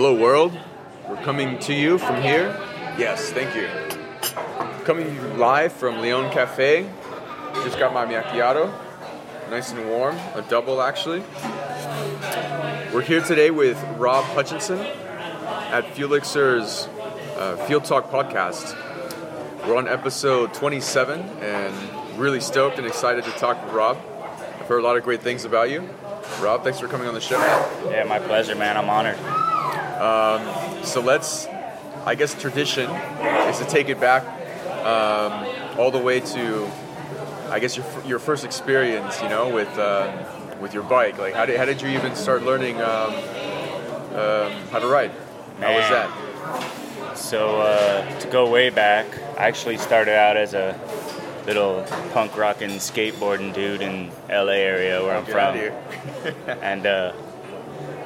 Hello, world. We're coming to you from here. Yes, thank you. Coming live from Leon Cafe. Just got my macchiato, nice and warm, a double actually. We're here today with Rob Hutchinson at Fuelixer's uh, Field Talk podcast. We're on episode 27 and really stoked and excited to talk with Rob. I've heard a lot of great things about you. Rob, thanks for coming on the show. Yeah, my pleasure, man. I'm honored. So let's, I guess, tradition is to take it back um, all the way to, I guess, your, your first experience, you know, with uh, with your bike. Like, how did, how did you even start learning um, um, how to ride? How was that? So uh, to go way back, I actually started out as a little punk rocking skateboarding dude in LA area where I'm Get from, and uh,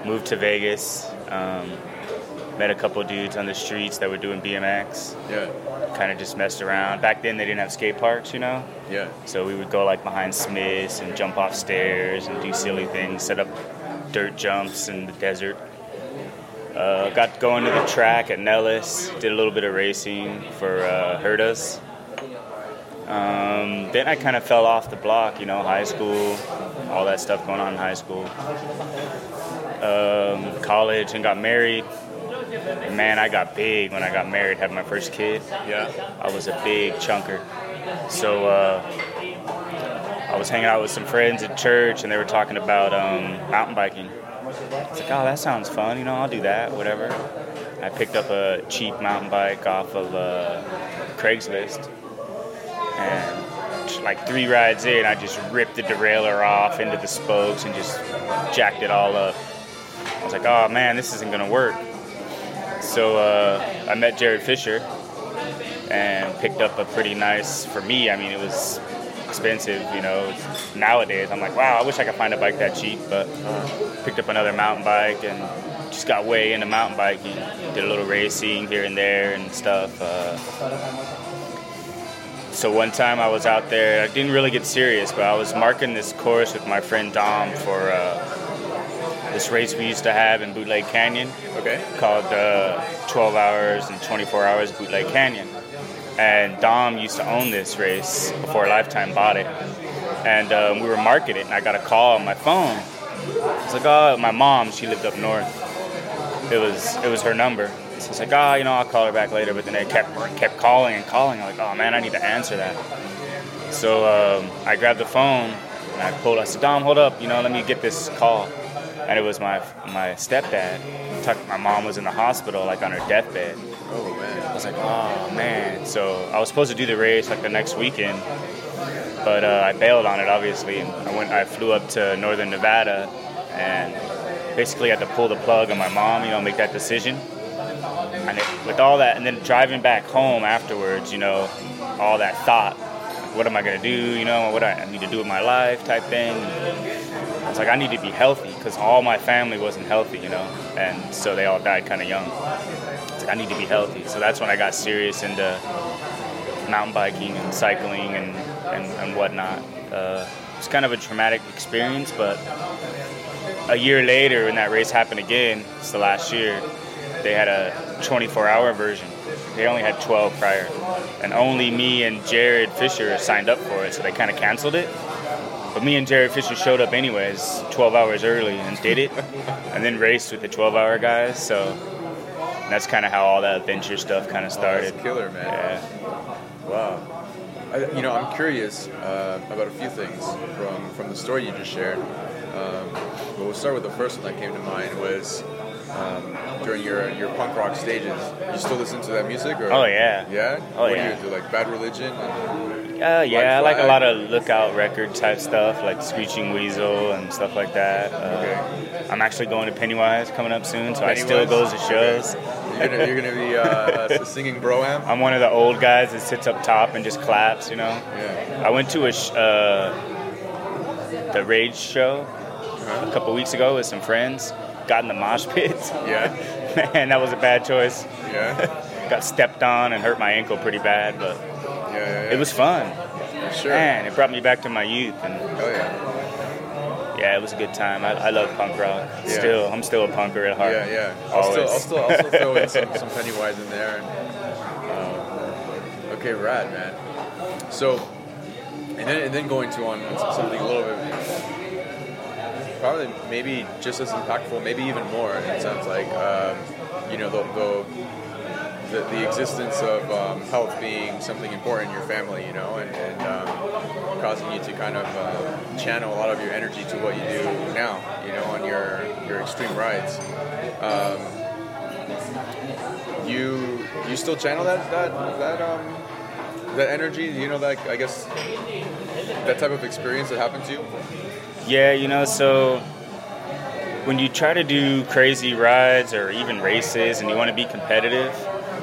moved to Vegas. Um, met a couple dudes on the streets that were doing BMX. Yeah, Kind of just messed around. Back then they didn't have skate parks, you know. yeah. So we would go like behind Smiths and jump off stairs and do silly things, set up dirt jumps in the desert. Uh, got going to the track at Nellis, did a little bit of racing for uh, Herdas. Um, then I kind of fell off the block, you know, high school, all that stuff going on in high school. Um, college and got married. And man, I got big when I got married, had my first kid. Yeah. I was a big chunker. So uh, I was hanging out with some friends at church, and they were talking about um, mountain biking. I was like, "Oh, that sounds fun. You know, I'll do that. Whatever." I picked up a cheap mountain bike off of uh, Craigslist, and like three rides in, I just ripped the derailleur off into the spokes and just jacked it all up. I was like, "Oh man, this isn't gonna work." So uh, I met Jared Fisher and picked up a pretty nice for me. I mean, it was expensive, you know. Nowadays, I'm like, wow, I wish I could find a bike that cheap. But picked up another mountain bike and just got way into mountain biking. Did a little racing here and there and stuff. Uh, so one time I was out there. I didn't really get serious, but I was marking this course with my friend Dom for uh, this race we used to have in Bootleg Canyon Okay. called uh, 12 Hours and 24 Hours Bootleg Canyon. And Dom used to own this race before Lifetime bought it. And um, we were marketing and I got a call on my phone. It's like, oh, my mom, she lived up north. It was it was her number. So it's like, oh, you know, I'll call her back later. But then they kept kept calling and calling. I'm like, oh man, I need to answer that. So um, I grabbed the phone and I pulled. I said, Dom, hold up, you know, let me get this call. And it was my my stepdad. My mom was in the hospital, like on her deathbed. Oh man. I was like, oh man. So I was supposed to do the race like the next weekend, but uh, I bailed on it obviously. I went, I flew up to northern Nevada, and basically had to pull the plug on my mom, you know, make that decision. And it, with all that, and then driving back home afterwards, you know, all that thought, what am I gonna do? You know, what do I need to do with my life, type thing. I was like, I need to be healthy because all my family wasn't healthy, you know, and so they all died kind of young. I was like, I need to be healthy. So that's when I got serious into mountain biking and cycling and, and, and whatnot. Uh, it's kind of a traumatic experience, but a year later, when that race happened again, it's the last year, they had a 24 hour version. They only had 12 prior. And only me and Jared Fisher signed up for it, so they kind of canceled it. But me and Jared Fisher showed up anyways, 12 hours early, and did it, and then raced with the 12 hour guys. So that's kind of how all that adventure stuff kind of started. That's killer, man. Yeah. Wow. I, you know, I'm curious uh, about a few things from, from the story you just shared. Um, but we'll start with the first one that came to mind was um, during your, your punk rock stages. You still listen to that music? Or? Oh, yeah. Yeah? Oh, what yeah. do you do? Like Bad Religion? Uh, yeah, I like a lot of lookout record type stuff, like Screeching Weasel and stuff like that. Uh, Okay. I'm actually going to Pennywise coming up soon, so I still go to shows. You're gonna, you're gonna be uh, singing Bro Hymn? I'm one of the old guys that sits up top and just claps, you know. Yeah. I went to a sh- uh, the Rage show a couple weeks ago with some friends. Got in the mosh pits. Yeah? Man, that was a bad choice. Yeah? Got stepped on and hurt my ankle pretty bad, but. It was fun. Sure. Man, it brought me back to my youth, and Oh, yeah. Yeah, it was a good time. I, I love punk rock. Yeah. Still, I'm still a punker at heart. Yeah, yeah. I'll still, I'll still, I'll still throw in some, some Pennywise in there. And, um, okay, rad, man. So, and then, and then going to on something a little bit, probably maybe just as impactful, maybe even more. It sounds like, um, you know, the, the the, the existence of um, health being something important in your family, you know, and, and um, causing you to kind of uh, channel a lot of your energy to what you do now, you know, on your your extreme rides. Um, you you still channel that that that um, that energy, you know, that I guess that type of experience that happened to you. Yeah, you know, so when you try to do crazy rides or even races and you want to be competitive,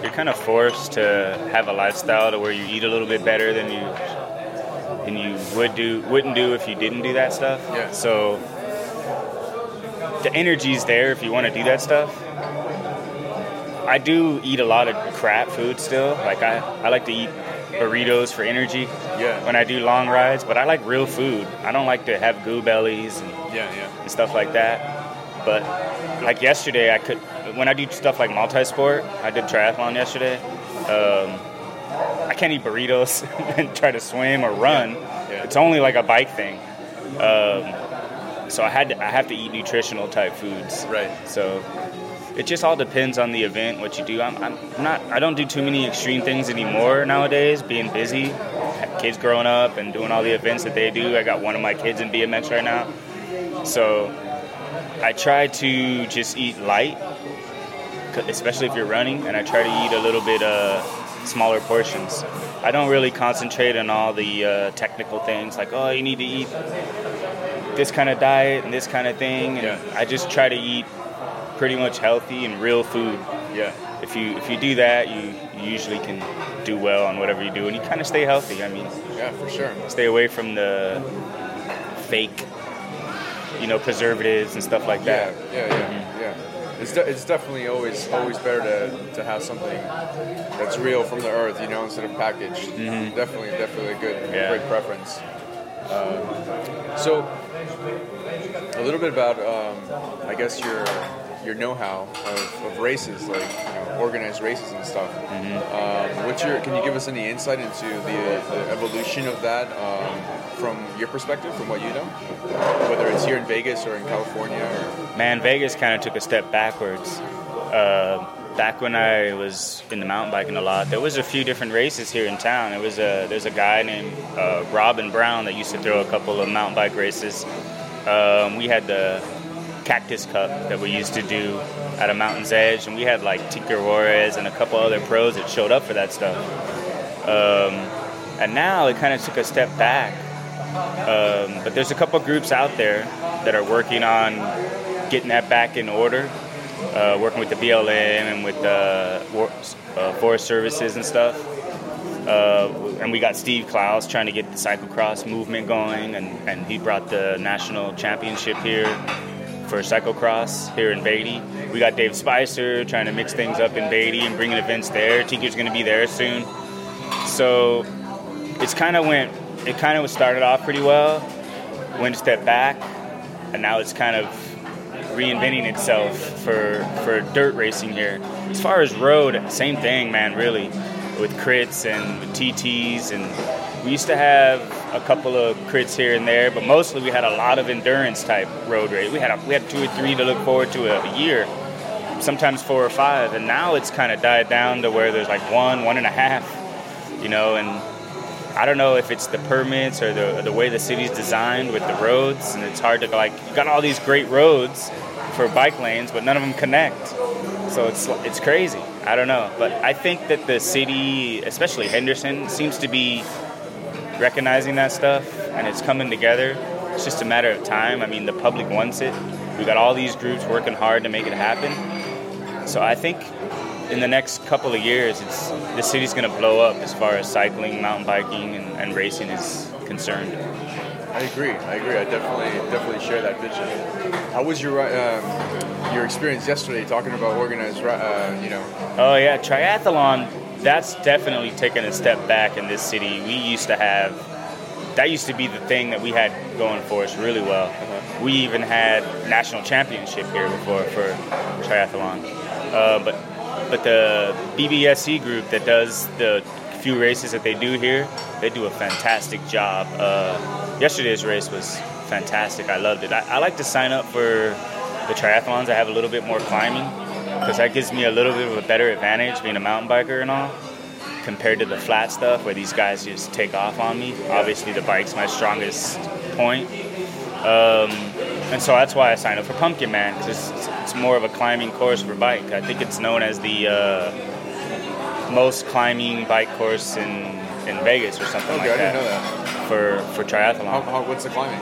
you're kind of forced to have a lifestyle to where you eat a little bit better than you than you would do wouldn't do if you didn't do that stuff. Yeah. So the energy's there if you want to do that stuff. I do eat a lot of crap food still. Like I, I like to eat burritos for energy Yeah. when I do long rides, but I like real food. I don't like to have goo bellies and Yeah, yeah. and stuff like that. But like yesterday, I could when I do stuff like multi-sport. I did triathlon yesterday. Um, I can't eat burritos and try to swim or run. Yeah. It's only like a bike thing. Um, so I had to, I have to eat nutritional type foods. Right. So it just all depends on the event, what you do. I'm, I'm not I don't do too many extreme things anymore nowadays. Being busy, kids growing up and doing all the events that they do. I got one of my kids in BMX right now, so I try to just eat light, especially if you're running, and I try to eat a little bit uh, smaller portions. I don't really concentrate on all the uh, technical things like oh you need to eat this kind of diet and this kind of thing, and Yeah. I just try to eat pretty much healthy and real food. Yeah. If you if you do that, you, you usually can do well on whatever you do, and you kind of stay healthy. I mean, Yeah, for sure. stay away from the fake, you know, preservatives and stuff like that. yeah, yeah, yeah. It's, de- it's definitely always always better to, to have something that's real from the earth, you know, instead of packaged. Definitely, definitely a good, Yeah. great preference. Um, so, a little bit about, um, I guess your your know-how of, of races, like you know, organized races and stuff. Um, what's your? Can you give us any insight into the, the evolution of that um, from your perspective, from what you know, whether it's here in Vegas or in California? Or, Man, Vegas kind of took a step backwards. Uh, back when I was in the mountain biking a lot, there was a few different races here in town. There was a there's a guy named uh, Robin Brown that used to throw a couple of mountain bike races. Um, we had the Cactus Cup that we used to do at a mountain's edge, and we had like Tinker Juarez and a couple other pros that showed up for that stuff. Um, and now it kind of took a step back. Um, but there's a couple groups out there that are working on getting that back in order, uh, working with the BLM and with the war, uh, Forest Services and stuff. Uh, and we got Steve Klaus trying to get the cyclocross movement going, and, and he brought the national championship here for cyclocross here in Beatty. We got Dave Spicer trying to mix things up in Beatty and bringing events there. Tinker's going to be there soon. So it's kind of went, it kind of started off pretty well, went a step back, and now it's kind of reinventing itself for for dirt racing here. As far as road, same thing, man. Really, with crits and with TTs, and we used to have a couple of crits here and there, but mostly we had a lot of endurance type road race. We had a, we had two or three to look forward to a, a year, sometimes four or five, and now it's kind of died down to where there's like one, one and a half, you know, and I don't know if it's the permits or the the way the city's designed with the roads, and it's hard to like. You got all these great roads for bike lanes, but none of them connect. So it's it's crazy. I don't know, but I think that the city, especially Henderson, seems to be recognizing that stuff, and it's coming together. It's just a matter of time. I mean, the public wants it. We got all these groups working hard to make it happen. So I think in the next couple of years, it's the city's going to blow up as far as cycling, mountain biking, and, and racing is concerned. I agree. I agree. I definitely definitely share that vision. How was your um, your experience yesterday talking about organized? Uh, you know, Oh yeah, triathlon. That's definitely taken a step back in this city. We used to have that used to be the thing that we had going for us really well. we even had national championship here before for triathlon. Uh, but but the BBSC group that does the few races that they do here, they do a fantastic job. Uh, yesterday's race was fantastic. I loved it. I, I like to sign up for the triathlons. I have a little bit more climbing because that gives me a little bit of a better advantage being a mountain biker and all compared to the flat stuff where these guys just take off on me. Obviously, the bike's my strongest point. Um, and so that's why I signed up for Pumpkin Man because more of a climbing course for bike. I think it's known as the uh, most climbing bike course in, in Vegas or something okay, like that, I know that, for for triathlon. How, how, what's the climbing?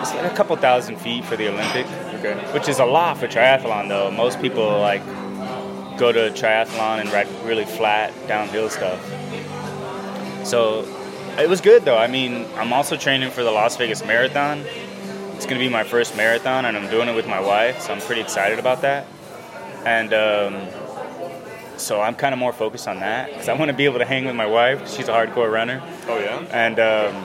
It's like a couple thousand feet for the Olympic. Okay. Which is a lot for triathlon though. Most people like go to triathlon and ride really flat downhill stuff. So it was good though. I mean, I'm also training for the Las Vegas Marathon. It's going to be my first marathon, and I'm doing it with my wife, so I'm pretty excited about that. And um, so I'm kind of more focused on that because I want to be able to hang with my wife. She's a hardcore runner. Oh yeah. And um,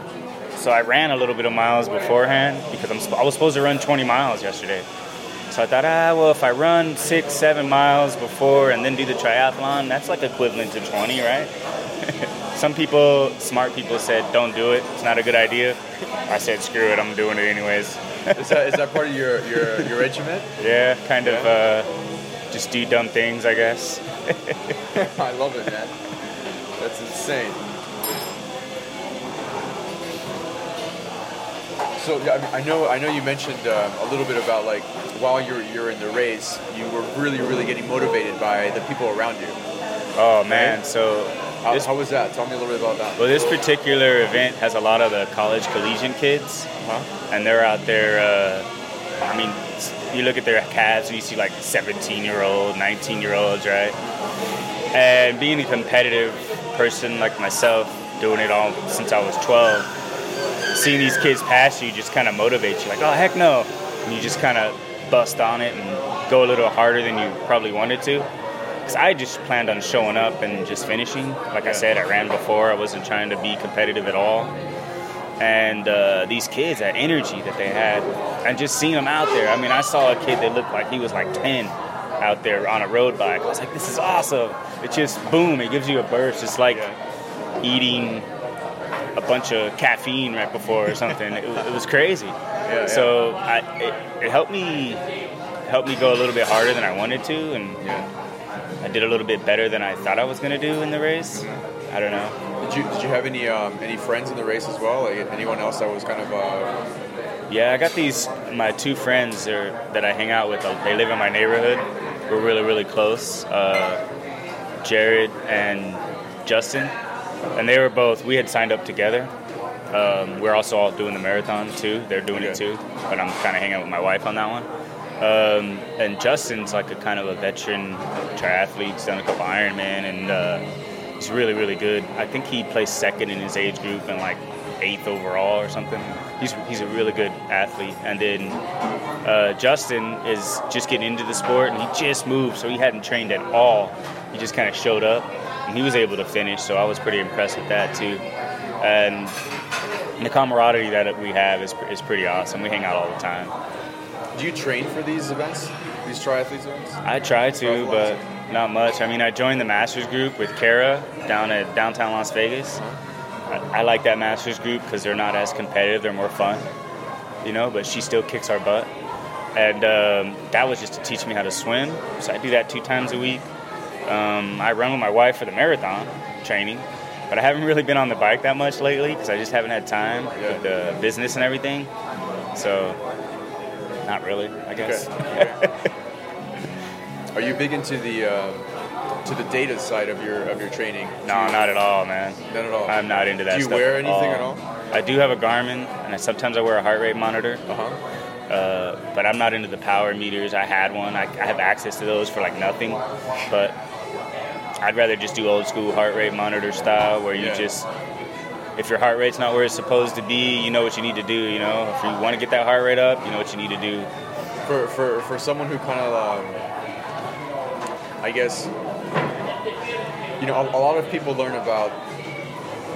so I ran a little bit of miles beforehand because I'm, I was supposed to run 20 miles yesterday. So I thought, ah, well, if I run six, seven miles before and then do the triathlon, that's like equivalent to 20, right? Some people, smart people, said, don't do it. It's not a good idea. I said, screw it. I'm doing it anyways. is, that, is that part of your, your, your regiment? Yeah, kind of uh, just do dumb things, I guess. I love it, man. That's insane. So yeah, I know I know you mentioned um, a little bit about like while you're you're in the race, you were really really getting motivated by the people around you. Oh man, right? so how, this, how, was that? Tell me a little bit about that. Well, this particular event has a lot of the college collegiate kids, uh-huh. and they're out there. Uh, I mean, you look at their calves and you see like 17 year old, 19 year olds, right? And being a competitive person like myself, doing it all since I was 12, seeing these kids pass you just kind of motivates you. Like, oh heck no, and you just kind of bust on it and go a little harder than you probably wanted to. Because I just planned on showing up and just finishing. Like I said, I ran before. I wasn't trying to be competitive at all. And uh, these kids, that energy that they had, and just seeing them out there. I mean, I saw a kid that looked like he was like 10 out there on a road bike. I was like, this is awesome. It just, boom, it gives you a burst. It's like eating a bunch of caffeine right before or something. it, it, was crazy. Yeah, yeah. So I, it, it, helped me helped me go a little bit harder than I wanted to, and yeah. Did a little bit better than I thought I was going to do in the race. I don't know. Did you did you have any um, any friends in the race as well? Like anyone else that was kind of? Uh... Yeah, I got these my two friends are, that I hang out with. They live in my neighborhood. We're really really close. Uh, Jared and Justin, and they were both. We had signed up together. Um, we're also all doing the marathon too. They're doing it too, but I'm kind of hanging out with my wife on that one. Um, and Justin's like a kind of a veteran triathlete. He's done a couple Ironman, and uh, he's really, really good. I think he placed second in his age group and like eighth overall or something. He's he's a really good athlete. And then uh, Justin is just getting into the sport, and he just moved, so he hadn't trained at all. He just kind of showed up, and he was able to finish. So I was pretty impressed with that too. And the camaraderie that we have is, is pretty awesome. We hang out all the time. Do you train for these events, these triathletes events? I try to, but not much. I mean, I joined the Masters group with Kara down at downtown Las Vegas. I, I like that Masters group because they're not as competitive; they're more fun, you know. But she still kicks our butt, and um, that was just to teach me how to swim. So I do that two times a week. Um, I run with my wife for the marathon training, but I haven't really been on the bike that much lately because I just haven't had time with the business and everything. So not really, I guess. Okay. Are you big into the uh, to the data side of your of your training? No, not at all, man. Not at all. I'm not into that. Do you wear anything at all? I do have a Garmin, and I, sometimes I wear a heart rate monitor. Uh-huh. Uh, but I'm not into the power meters. I had one. I, I have access to those for like nothing. But I'd rather just do old school heart rate monitor style, where you yeah. just if your heart rate's not where it's supposed to be, you know what you need to do. You know, if you want to get that heart rate up, you know what you need to do. For for for someone who kind of, um, I guess, you know, a, a, lot of people learn about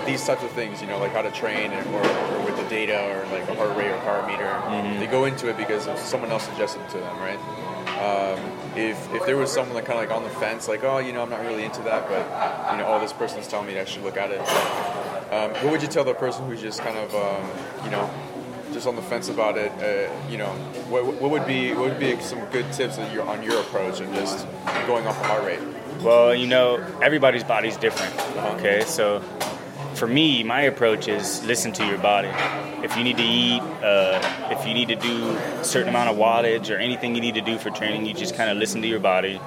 these types of things, you know, like how to train or, or with the data or like a heart rate or heart meter, Mm-hmm. they go into it because someone else suggested it to them, right? Um, if if there was someone like kind of like on the fence, like oh, you know, I'm not really into that, but you know, oh, this person's telling me that I should look at it. Um, what would you tell the person who's just kind of, um, you know, just on the fence about it? Uh, you know, what, what would be what would be some good tips on your approach and just going off the heart rate? Well, you know, everybody's body's different. Uh-huh. Okay, so for me, my approach is listen to your body. If you need to eat, uh, if you need to do a certain amount of wattage or anything you need to do for training, you just kind of listen to your body.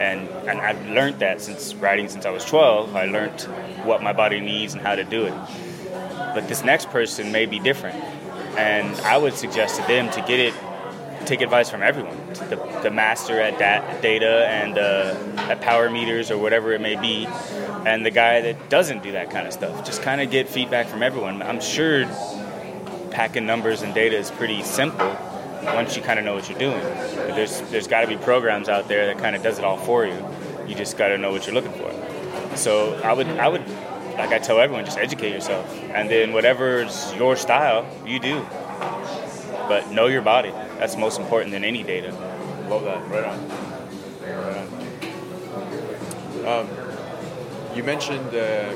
And and I've learned that since riding since I was 12. I learned what my body needs and how to do it. But this next person may be different, and I would suggest to them to get it take advice from everyone. The, the master at dat, data and uh, at power meters or whatever it may be. And the guy that doesn't do that kind of stuff. Just kind of get feedback from everyone. I'm sure packing numbers and data is pretty simple once you kind of know what you're doing. But there's there's got to be programs out there that kind of does it all for you. You just got to know what you're looking for. So i would i would like i tell everyone just educate yourself. And then whatever's your style you do. But know your body. That's most important than any data. Love that. Right on. Right on. Um, you mentioned uh,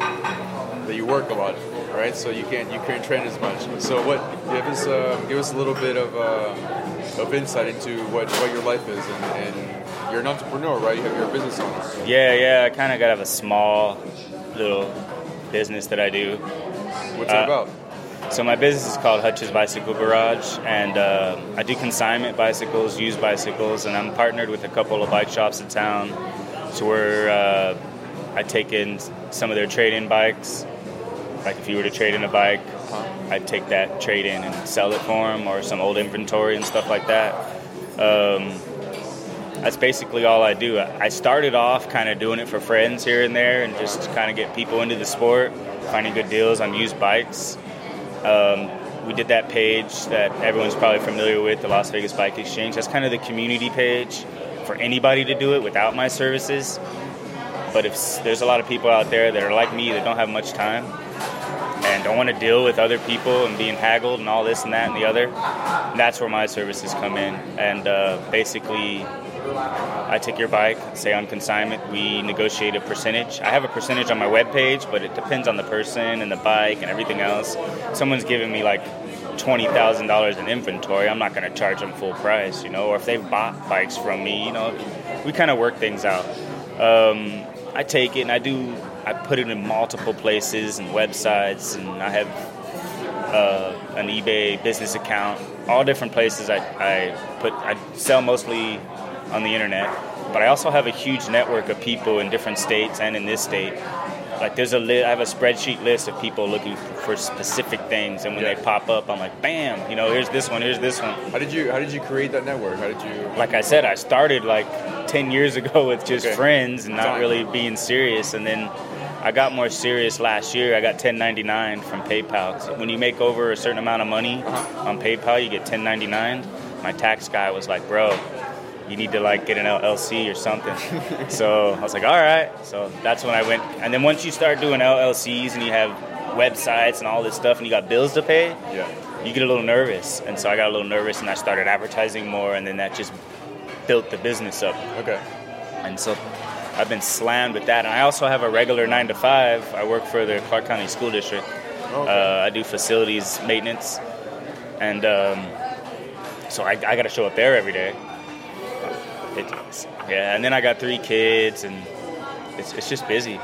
that you work a lot, right? So you can't you can't train as much. So what? Give us uh, give us a little bit of uh, of insight into what, what your life is, and, and you're an entrepreneur, right? You have your business owner. Yeah, yeah. I kind of got have a small little business that I do. What's it Uh, about? So my business is called Hutch's Bicycle Garage, and uh, I do consignment bicycles, used bicycles, and I'm partnered with a couple of bike shops in town. So where uh, I take in some of their trade-in bikes. Like if you were to trade in a bike, I'd take that trade-in and sell it for them, or some old inventory and stuff like that. Um, that's basically all I do. I started off kind of doing it for friends here and there, and just kind of get people into the sport, finding good deals on used bikes. Um, we did that page that everyone's probably familiar with, the Las Vegas Bike Exchange. That's kind of the community page for anybody to do it without my services. But if there's a lot of people out there that are like me that don't have much time and don't want to deal with other people and being haggled and all this and that and the other, that's where my services come in. And uh, basically, I take your bike, say on consignment, we negotiate a percentage. I have a percentage on my webpage, but it depends on the person and the bike and everything else. Someone's giving me like $20,000 in inventory, I'm not going to charge them full price, you know, or if they've bought bikes from me, you know, we kind of work things out. Um, I take it and I do, I put it in multiple places and websites, and I have uh, an eBay business account, all different places. I, I put I sell mostly on the internet, but I also have a huge network of people in different states and in this state. Like there's a li- I have a spreadsheet list of people looking for specific things, and when Yeah. they pop up, I'm like, bam, you know, here's this one, here's this one. How did you How did you create that network? How did you? Like I said, I started like 10 years ago with just Okay. friends and not really being serious, and then I got more serious last year. I got 1099 from PayPal. So when you make over a certain amount of money on PayPal, you get 1099. My tax guy was like, "Bro, you need to like get an LLC or something." so I was like, "All right." So that's when I went. And then once you start doing LLCs and you have websites and all this stuff, and you got bills to pay, Yeah. you get a little nervous. And so I got a little nervous, and I started advertising more, and then that just built the business up. Okay. And so I've been slammed with that. And I also have a regular nine to five. I work for the Clark County School District. Okay. Uh, I do facilities maintenance, and um, so I, I got to show up there every day. It's, yeah, and then I got three kids, and it's, it's just busy.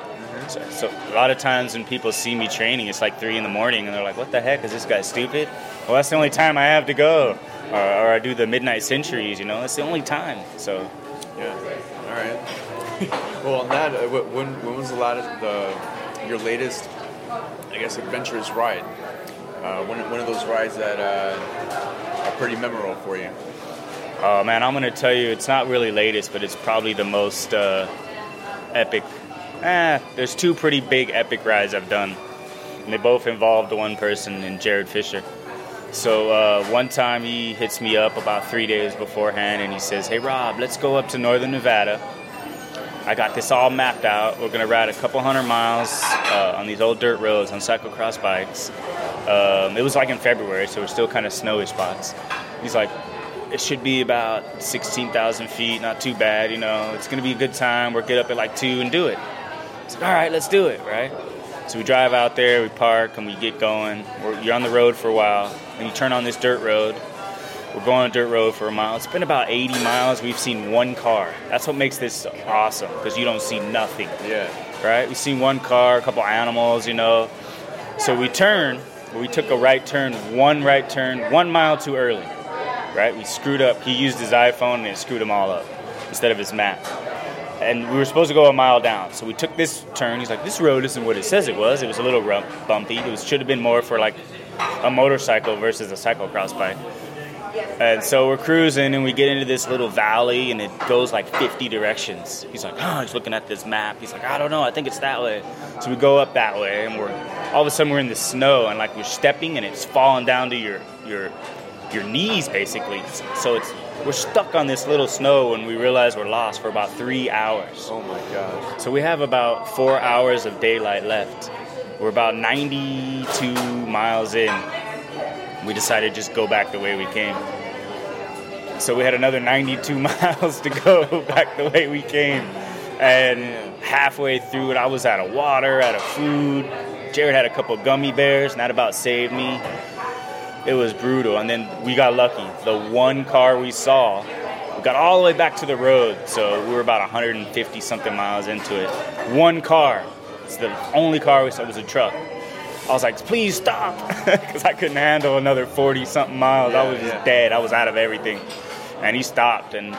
So, so a lot of times when people see me training, it's like three in the morning, and they're like, "What the heck is this guy stupid?" Well, that's the only time I have to go, or, or I do the midnight centuries. You know, it's the only time. So Yeah. All right. well, on that, uh, when when was the latest the your latest, I guess, adventurous ride? Uh, one one of those rides that uh, are pretty memorable for you. Oh man, I'm gonna tell you, it's not really latest, but it's probably the most uh, epic. Eh, there's two pretty big epic rides I've done, and they both involved one person in Jared Fisher. So uh, one time he hits me up about three days beforehand, and he says, "Hey Rob, let's go up to Northern Nevada. I got this all mapped out. We're gonna ride a couple hundred miles uh, on these old dirt roads on cyclocross bikes. Um, it was like in February, so we're still kind of snowy spots. He's like, it should be about 16,000 feet, not too bad, you know. It's gonna be a good time. We'll get up at like two and do it. It's like, all right, let's do it, right? So we drive out there, we park, and we get going. We're, you're on the road for a while, and you turn on this dirt road. We're going on a dirt road for a mile. It's been about 80 miles. We've seen one car. That's what makes this awesome, because you don't see nothing Yeah. right? We've seen one car, a couple animals, you know. So we turn, we took a right turn, one right turn, one mile too early, right? We screwed up. He used his iPhone and it screwed him all up instead of his map. And we were supposed to go a mile down, so we took this turn. He's like, "This road isn't what it says it was. It was a little rump, bumpy. It was, should have been more for like a motorcycle versus a cyclocross bike." And so we're cruising and we get into this little valley and it goes like 50 directions. He's like, oh, he's looking at this map. He's like, I don't know, I think it's that way. So we go up that way and we're all of a sudden we're in the snow and like we're stepping and it's falling down to your your your knees basically. So it's we're stuck on this little snow and we realize we're lost for about three hours. Oh my god. So we have about four hours of daylight left. We're about 92 miles in. We decided to just go back the way we came. So we had another 92 miles to go back the way we came. And halfway through it, I was out of water, out of food. Jared had a couple gummy bears, and that about saved me. It was brutal. And then we got lucky. The one car we saw, we got all the way back to the road. So we were about 150 something miles into it. One car. It's the only car we saw was a truck. I was like, please stop, because I couldn't handle another 40 something miles. I Yeah, was just yeah. dead. I was out of everything. And he stopped, and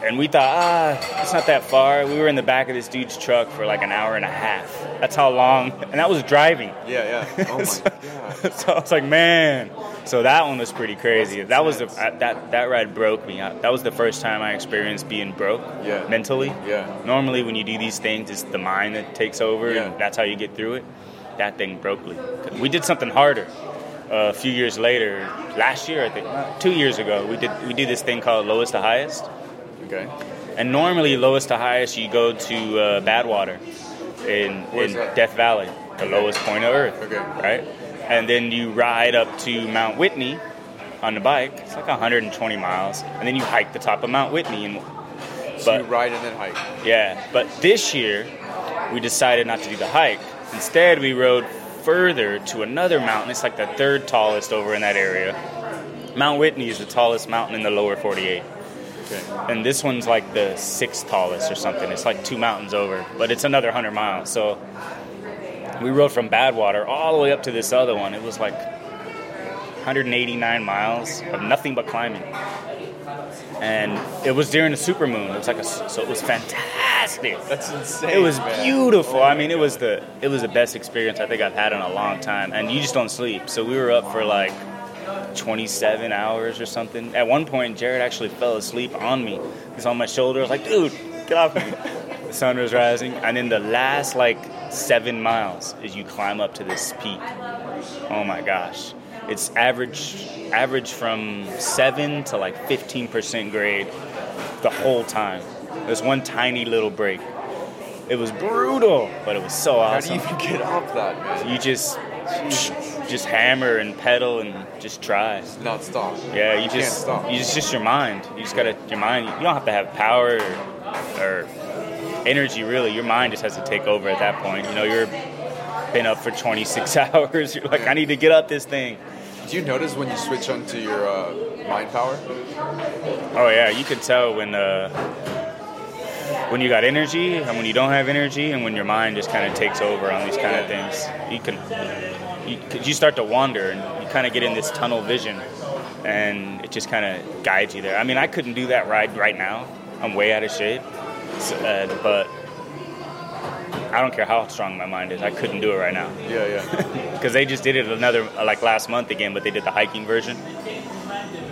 and we thought, ah, it's not that far. We were in the back of this dude's truck for like an hour and a half. That's how long, and that was driving. Yeah, yeah. Oh my so, god. so I was like, man. So that one was pretty crazy. That was the uh, that that ride broke me. I, that was the first time I experienced being broke Yeah. mentally. Yeah. Normally, when you do these things, it's the mind that takes over, Yeah. and that's how you get through it. That thing broke me. We did something harder. Uh, a few years later, last year I think, two years ago, we did we did this thing called lowest to highest. Okay. And normally, lowest to highest, you go to uh, Badwater in, in? Death Valley, the lowest point of Earth. Okay. Right? And then you ride up to Mount Whitney on the bike. It's like 120 miles. And then you hike the top of Mount Whitney. And, So you but ride and then hike. yeah, but this year we decided not to do the hike. Instead, we rode further to another mountain. It's like the third tallest over in that area. Mount Whitney is the tallest mountain in the lower 48 Okay. and this one's like the sixth tallest or something. It's like two mountains over, but it's another hundred miles. So we rode from Badwater all the way up to this other one. It was like 189 miles of nothing but climbing, and it was during the supermoon. It was like a so it was fantastic. That's insane. It was man. beautiful. Oh I mean, it was the it was the best experience I think I've had in a long time. And you just don't sleep. So we were up for like 27 hours or something. At one point, Jared actually fell asleep on me. He's on my shoulder. I was like, dude, get off me. the sun was rising, and then the last like seven miles is you climb up to this peak. Oh my gosh. It's average average from seven to like 15% grade the whole time. There's one tiny little break. It was brutal, but it was so awesome. How do you even get up that, man? You just just hammer and pedal and just try. Not stop. Yeah, you can't just stop. you just just your mind. You just gotta your mind. You don't have to have power or, or energy really. Your mind just has to take over at that point. You know, you're been up for 26 hours. You're like, I need to get up this thing. Do you notice when you switch onto your uh, mind power? Oh yeah, you can tell when uh, when you got energy and when you don't have energy, and when your mind just kind of takes over on these kind of things. You can you, you start to wander and you kind of get in this tunnel vision, and it just kind of guides you there. I mean, I couldn't do that ride right now. I'm way out of shape, so, uh, but I don't care how strong my mind is. I couldn't do it right now Yeah, yeah. because they just did it another like last month again, but they did the hiking version.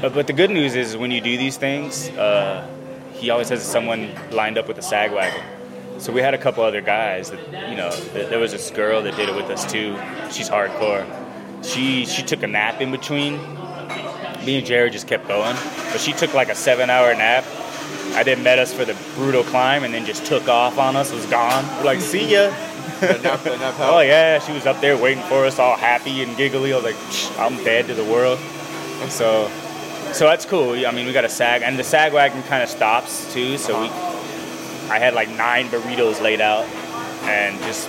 But, but the good news is when you do these things, uh, he always has someone lined up with a sag wagon. So we had a couple other guys that you know. th- There was this girl that did it with us too. She's hardcore. She she took a nap in between. Me and Jared just kept going, but she took like a seven-hour nap. I then met us for the brutal climb, and then just took off on us. Was gone. We're like, see ya. Nap, that Oh yeah, she was up there waiting for us, all happy and giggly. I was like, "Psh, I'm dead to the world. So, so that's cool. I mean, we got a sag, and the sag wagon kind of stops too. So we, I had like nine burritos laid out, and just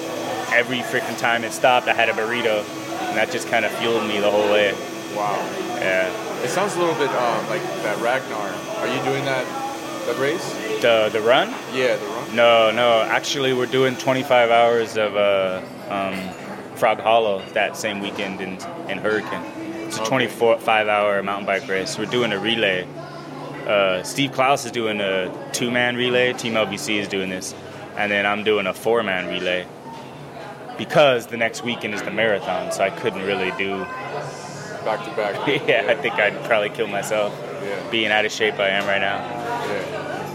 every freaking time it stopped, I had a burrito, and that just kind of fueled me the whole way. Wow. Yeah. It sounds a little bit um, like that Ragnar. Are you doing that that race? The the run? Yeah, the run. No, no. Actually, we're doing 25 hours of uh, um, Frog Hollow that same weekend in in Hurricane. It's a Okay. 24 five hour mountain bike race. We're doing a relay. Uh, Steve Klaus is doing a two man relay. Team LBC is doing this, and then I'm doing a four man relay because the next weekend is the marathon. So I couldn't really do. Back to back. yeah, I think I'd probably kill myself Yeah. being out of shape I am right now.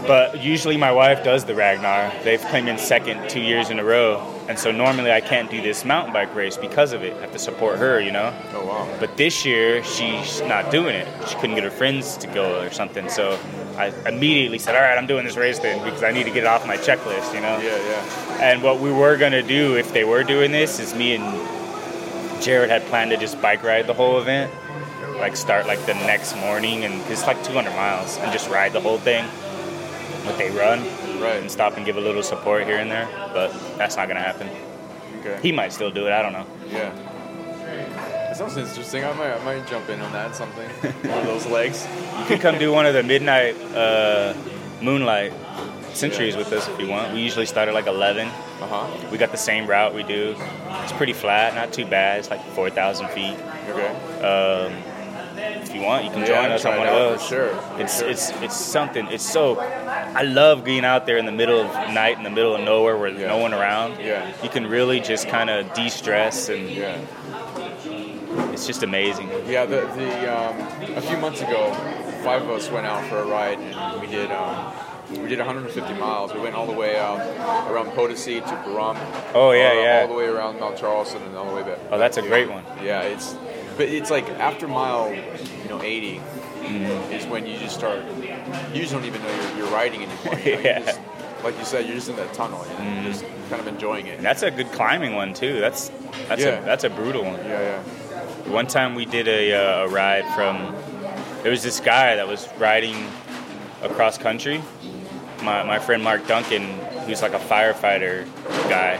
But usually my wife does the Ragnar. They've come in second two years in a row. And so normally I can't do this mountain bike race because of it. I have to support her, you know? Oh wow. But this year she's not doing it. She couldn't get her friends to go or something. So I immediately said, all right, I'm doing this race then because I need to get it off my checklist, you know? Yeah, yeah. And what we were going to do if they were doing this is me and Jared had planned to just bike ride the whole event. Like start like the next morning and 'cause it's like 200 miles and just ride the whole thing. But they run Right. and stop and give a little support here and there. But that's not going to happen. Okay. He might still do it. I don't know. Yeah. That sounds interesting. I might, I might jump in on that something. One of those legs. You could come do one of the midnight uh, moonlight centuries with us if you want. We usually start at like 11. Uh huh. We got the same route we do. It's pretty flat, not too bad. It's like 4,000 feet. Okay. Um, if you want, you can Yeah, join us on one of those. for sure, for It's sure. it's it's something. It's so. I love being out there in the middle of night, in the middle of nowhere, where there's Yeah. no one around. Yeah. You can really just kind of de-stress, and Yeah. it's just amazing. Yeah. The the um, a few months ago, five of us went out for a ride and we did um, we did 150 miles. We went all the way out around Potosi to Pahrump. Oh, yeah, uh, yeah. All the way around Mount Charleston and all the way back. Oh, that's a great one. Yeah, it's but it's like after mile, you know, 80 is when you just start. You just don't even know you're, you're riding anymore. You know? Yeah. Just, like you said, you're just in that tunnel. You know? You're just kind of enjoying it. And that's a good climbing one too. That's that's Yeah. a that's a brutal one. Yeah, yeah. One time we did a, uh, a ride from. There was this guy that was riding across country. My, my friend Mark Duncan, who's like a firefighter guy,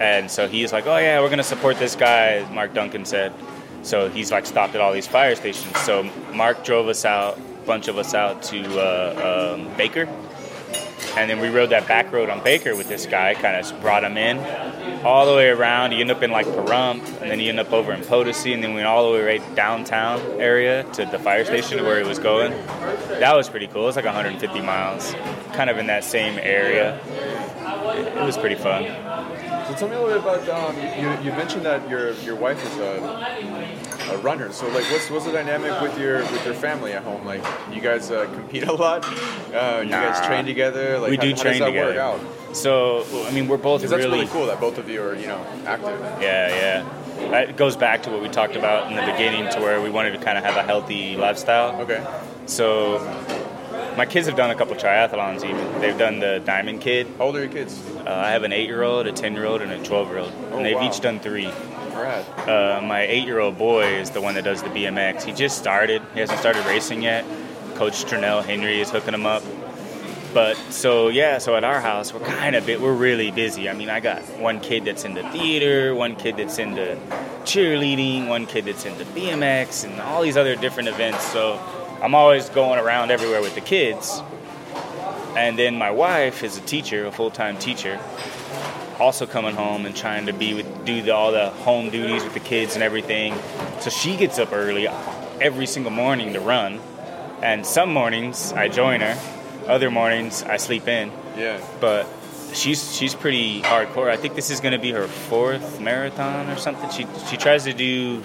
and so he's like, "Oh yeah, we're gonna support this guy." Mark Duncan said. So he's like stopped at all these fire stations. So Mark drove us out, bunch of us out to uh, um, Baker, and then we rode that back road on Baker with this guy. Kind of brought him in all the way around. You end up in like Pahrump, and then you end up over in Potosi, and then we went all the way right downtown area to the fire station where he was going. That was pretty cool. It was like 150 miles, kind of in that same area. It, it was pretty fun. So tell me a little bit about um, you. You mentioned that your your wife is a, a runner. So like, what's what's the dynamic with your with your family at home? Like, you guys uh, compete a lot. Uh, you guys train together. Like, we how, do how train does that together. work out? So I mean, we're both really really cool that both of you are you know active. Yeah, yeah. It goes back to what we talked about in the beginning, to where we wanted to kind of have a healthy lifestyle. Okay. So, my kids have done a couple triathlons. Even they've done the Diamond Kid. How old are your kids? Uh, I have an eight-year-old, a ten-year-old, and a twelve-year-old, Oh, and they've wow. each done three. Uh, my eight-year-old boy is the one that does the BMX. He just started. He hasn't started racing yet. Coach Stranell Henry is hooking him up. But so yeah, so at our house we're kind of bit we're really busy. I mean, I got one kid that's into theater, one kid that's into cheerleading, one kid that's into BMX, and all these other different events. So I'm always going around everywhere with the kids. And then my wife is a teacher, a full-time teacher, also coming home and trying to be with do the, all the home duties with the kids and everything. So she gets up early every single morning to run, and some mornings I join her, other mornings I sleep in. Yeah. But she's she's pretty hardcore. I think this is going to be her fourth marathon or something. She she tries to do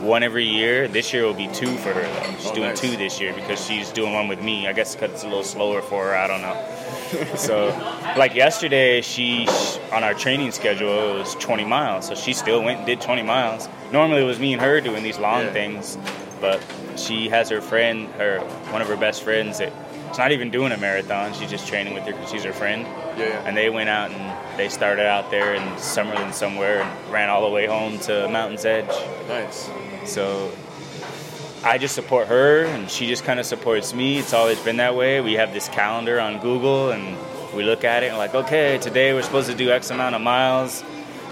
one every year. This year will be two for her though. She's Oh, doing nice. two this year because she's doing one with me. I guess because it's a little slower for her. I don't know. so, like yesterday, she on our training schedule it was 20 miles, so she still went and did 20 miles. Normally, it was me and her doing these long Yeah. things, but she has her friend, her one of her best friends that she's not even doing a marathon. She's just training with her because she's her friend. Yeah, yeah. And they went out and they started out there in Summerlin somewhere and ran all the way home to Mountain's Edge. Nice. So I just support her, and she just kind of supports me. It's always been that way. We have this calendar on Google, and we look at it and like, okay, today we're supposed to do X amount of miles.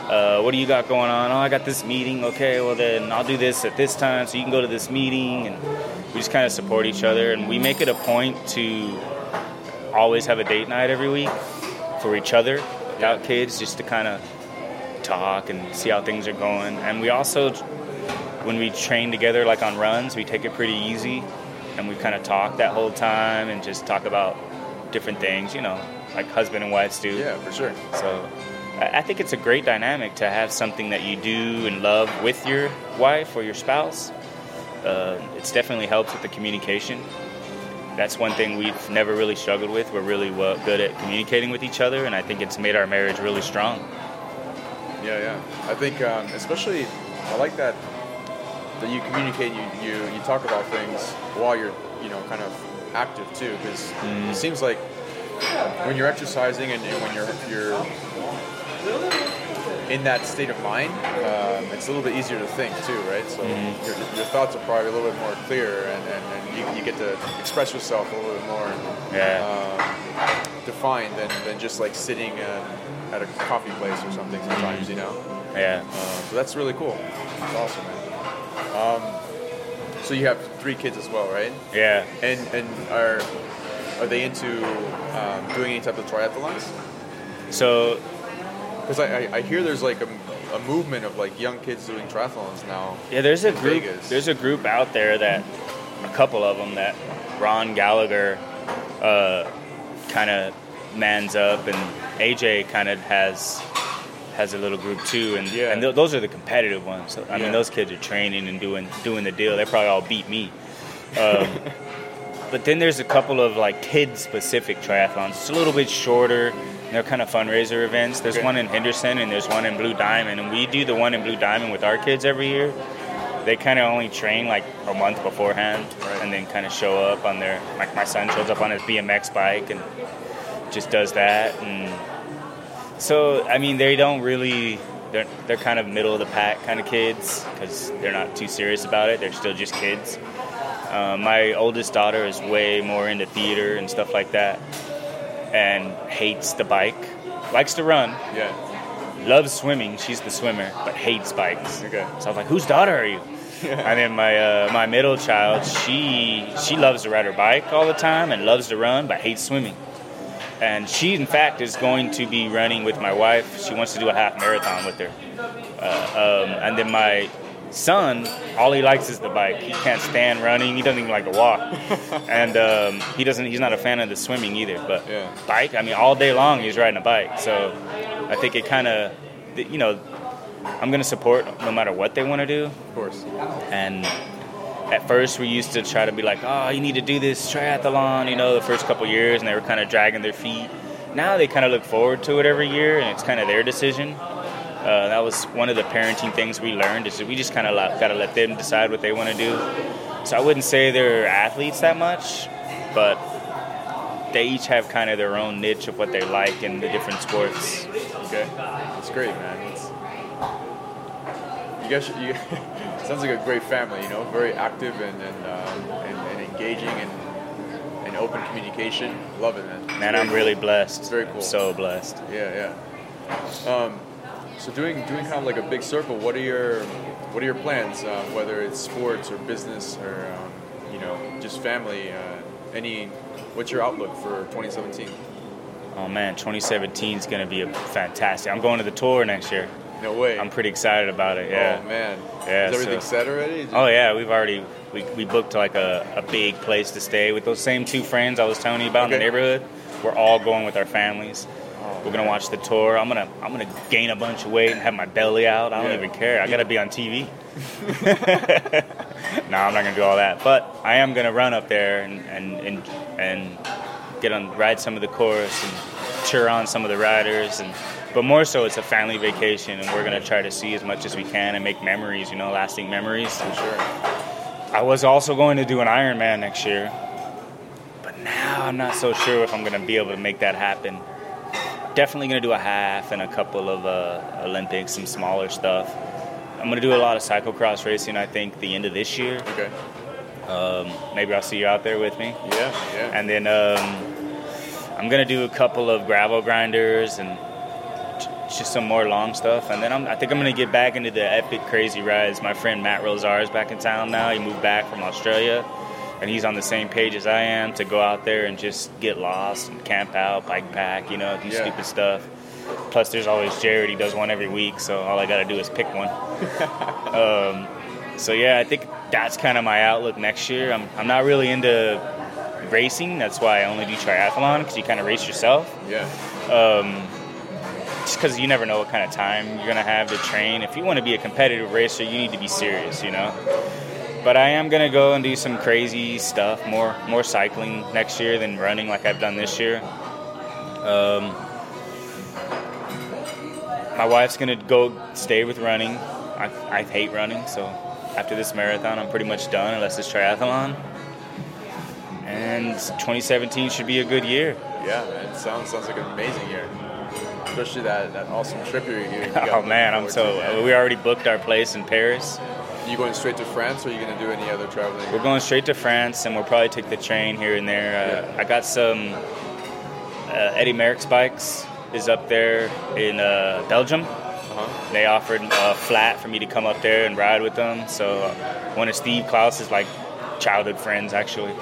Uh, what do you got going on? Oh, I got this meeting. Okay, well then I'll do this at this time, so you can go to this meeting, and we just kind of support each other, and we make it a point to always have a date night every week for each other, without kids, just to kind of talk and see how things are going. And we also, when we train together, like on runs, we take it pretty easy, and we kind of talk that whole time and just talk about different things, you know, like husband and wives do. Yeah, for sure. So I I think it's a great dynamic to have something that you do and love with your wife or your spouse. Uh, it's definitely helps with the communication. That's one thing we've never really struggled with. We're really well, good at communicating with each other, and I think it's made our marriage really strong. Yeah, yeah. I think, um, especially, I like that that you communicate. You, you you talk about things while you're you know kind of active too, because it seems like when you're exercising and, when you're you're in that state of mind, um, it's a little bit easier to think too, right? So your, your thoughts are probably a little bit more clear, and, and, and you, you get to express yourself a little bit more Yeah. um, defined than, than just like sitting uh, at a coffee place or something sometimes, you know? Yeah. Uh, so that's really cool. That's awesome, man. So you have three kids as well, right? Yeah. And and are are they into um, doing any type of triathlons? So Because I, I, I hear there's like a, a movement of like young kids doing triathlons now. Yeah, there's a group. Vegas. There's a group out there that a couple of them that Ron Gallagher uh, kind of mans up, and AJ kind of has has a little group too, and Yeah. and th- those are the competitive ones. So, I Yeah. mean, those kids are training and doing doing the deal. They probably all beat me. Um, but then there's a couple of like kid specific triathlons. It's a little bit shorter. They're kind of fundraiser events. There's Okay. one in Henderson and there's one in Blue Diamond, and we do the one in Blue Diamond with our kids every year. They kind of only train like a month beforehand, Right. and then kind of show up on their. Like my son shows up on his BMX bike and just does that, and so I mean they don't really. They're, they're kind of middle of the pack kind of kids because they're not too serious about it. They're still just kids. Uh, my oldest daughter is way more into theater and stuff like that, and hates the bike. Likes to run, Yeah. loves swimming. She's the swimmer, but hates bikes. Okay. So I was like, "Whose daughter are you?" and then my uh, my middle child, she she loves to ride her bike all the time and loves to run, but hates swimming. And she, in fact, is going to be running with my wife. She wants to do a half marathon with her. Uh, um, and then my son, all he likes is the bike. He can't stand running. He doesn't even like to walk. and um, he doesn't. He's not a fan of the swimming either. But Yeah. bike, I mean, all day long he's riding a bike. So I think it kind of, you know, I'm going to support no matter what they want to do. Of course. And at first, we used to try to be like, oh, you need to do this triathlon, you know, the first couple years, and they were kind of dragging their feet. Now they kind of look forward to it every year, and it's kind of their decision. Uh, that was one of the parenting things we learned is we just kind of got to let them decide what they want to do. So I wouldn't say they're athletes that much, but they each have kind of their own niche of what they like in the different sports. Okay. That's great, man. You guys, should, you sounds like a great family. You know, very active and and, um, and, and engaging and and open communication. Love it, man. It's Man, I'm really blessed. It's very cool. So blessed. Yeah, yeah. Um, so doing doing kind of like a big circle. What are your what are your plans? Uh, whether it's sports or business or um, you know just family. Uh, any what's your outlook for 2017? Oh man, 2017 is going to be a fantastic. I'm going to the tour next year. No way. I'm pretty excited about it. Yeah. Oh man. Yeah, Is everything so- set already? Oh yeah, we've already we, we booked like a, a big place to stay with those same two friends I was telling you about in the neighborhood. We're all going with our families. Oh, We're gonna watch the tour. I'm gonna I'm gonna gain a bunch of weight and have my belly out. I don't even care. I gotta be on TV. no, I'm not gonna do all that. But I am gonna run up there and and and, and get on ride some of the course and cheer on some of the riders and but more so it's a family vacation and we're gonna try to see as much as we can and make memories, you know, lasting memories. For sure. I was also going to do an Ironman next year, but now I'm not so sure if I'm gonna be able to make that happen. Definitely gonna do a half and a couple of uh, Olympics, some smaller stuff. I'm gonna do a lot of cyclocross racing. I think the end of this year. Okay. Um, maybe I'll see you out there with me. Yeah, yeah. And then um, I'm gonna do a couple of gravel grinders and j- just some more long stuff. And then I'm, I think I'm gonna get back into the epic crazy rides. My friend Matt Rosar is back in town now. He moved back from Australia, and he's on the same page as I am to go out there and just get lost and camp out, bike pack, you know, do Yeah. stupid stuff. Plus, there's always Jared. He does one every week, so all I gotta do is pick one. um, so yeah, I think that's kind of my outlook next year. I'm, I'm not really into racing. That's why I only do triathlon because you kind of race yourself. yeah. Um, just because you never know what kind of time you're gonna have to train. If you want to be a competitive racer, you need to be serious, you know. But I am gonna go and do some crazy stuff, more more cycling next year than running like I've done this year. Um, my wife's gonna go stay with running. I, I hate running, so after this marathon, I'm pretty much done unless it's triathlon. And 2017 should be a good year. Yeah. It sounds sounds like an amazing year. Especially that, that awesome trip you you- Oh man, I'm so. to. We already booked our place in Paris. Are You going straight to France, or are you gonna do any other traveling? We're going straight to France, and we'll probably take the train here and there. Uh, Yeah. I got some uh, Eddy Merckx bikes is up there in uh, Belgium. Uh-huh. They offered a flat for me to come up there and ride with them. So uh, one of Steve Klaus's like childhood friends actually.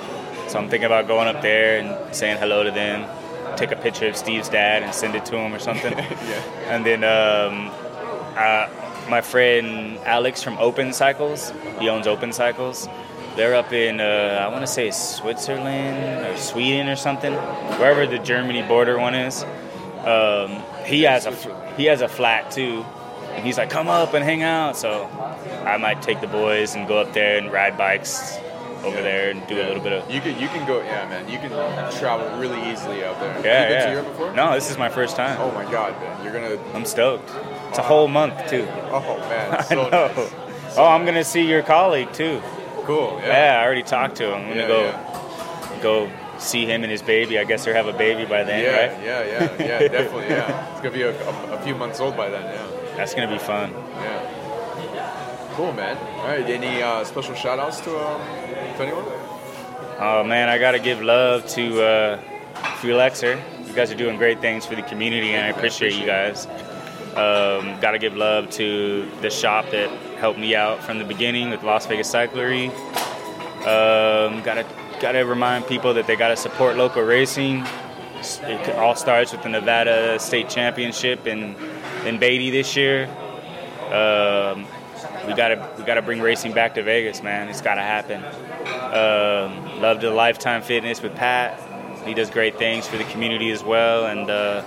So I'm thinking about going up there and saying hello to them, take a picture of Steve's dad and send it to him or something. yeah. And then um, uh, my friend Alex from Open Cycles, he owns Open Cycles. They're up in, uh, I want to say Switzerland or Sweden or something, wherever the Germany border one is. Um, he has a he has a flat too, and he's like, "Come up and hang out." So I might take the boys and go up there and ride bikes over Yeah. there and do a little bit of. You can you can go. Yeah, man. You can travel really easily out there. Yeah, you been yeah. to Europe before? No, this is my first time. Oh my God, man. You're gonna. I'm stoked. It's a whole month too. Oh man. I So know. nice. Oh, I'm gonna see your colleague too. Cool. Yeah, Yeah. I already talked to him. I'm gonna Yeah, go yeah. go see him and his baby. I guess they'll have a baby by then, Yeah, right? yeah, yeah, yeah, definitely, yeah. It's gonna be a, a, a few months old by then, yeah, That's gonna be fun. yeah. Cool, man. All right, any uh, special shout outs to, um, to anyone? Oh man, I gotta give love to uh. You guys are doing great things for the community, and I appreciate you guys. Um, gotta give love to the shop that helped me out from the beginning with Las Vegas Cyclery. Um, gotta gotta remind people that they gotta support local racing. It all starts with the Nevada State Championship in in Beatty this year. Um, we gotta we gotta bring racing back to Vegas, man. It's gotta happen. Um, love the Lifetime Fitness with Pat. He does great things for the community as well. And uh,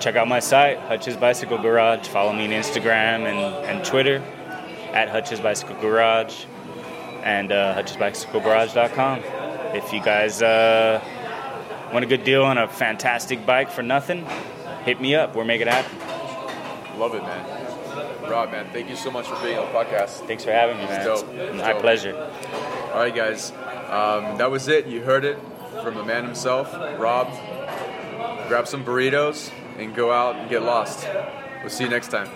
check out my site, Hutch's Bicycle Garage. Follow me on Instagram and, and Twitter at Hutch's Bicycle Garage and uh, HutchesBicycleGarage.com. If you guys uh, want a good deal on a fantastic bike for nothing, hit me up. We'll make it happen. Love it, man. Rob, man, thank you so much for being on the podcast. Thanks for having me, It's man. dope. It's It's my dope. pleasure. All right, guys, um, that was it. You heard it from the man himself, Rob. Grab some burritos and go out and get lost. We'll see you next time.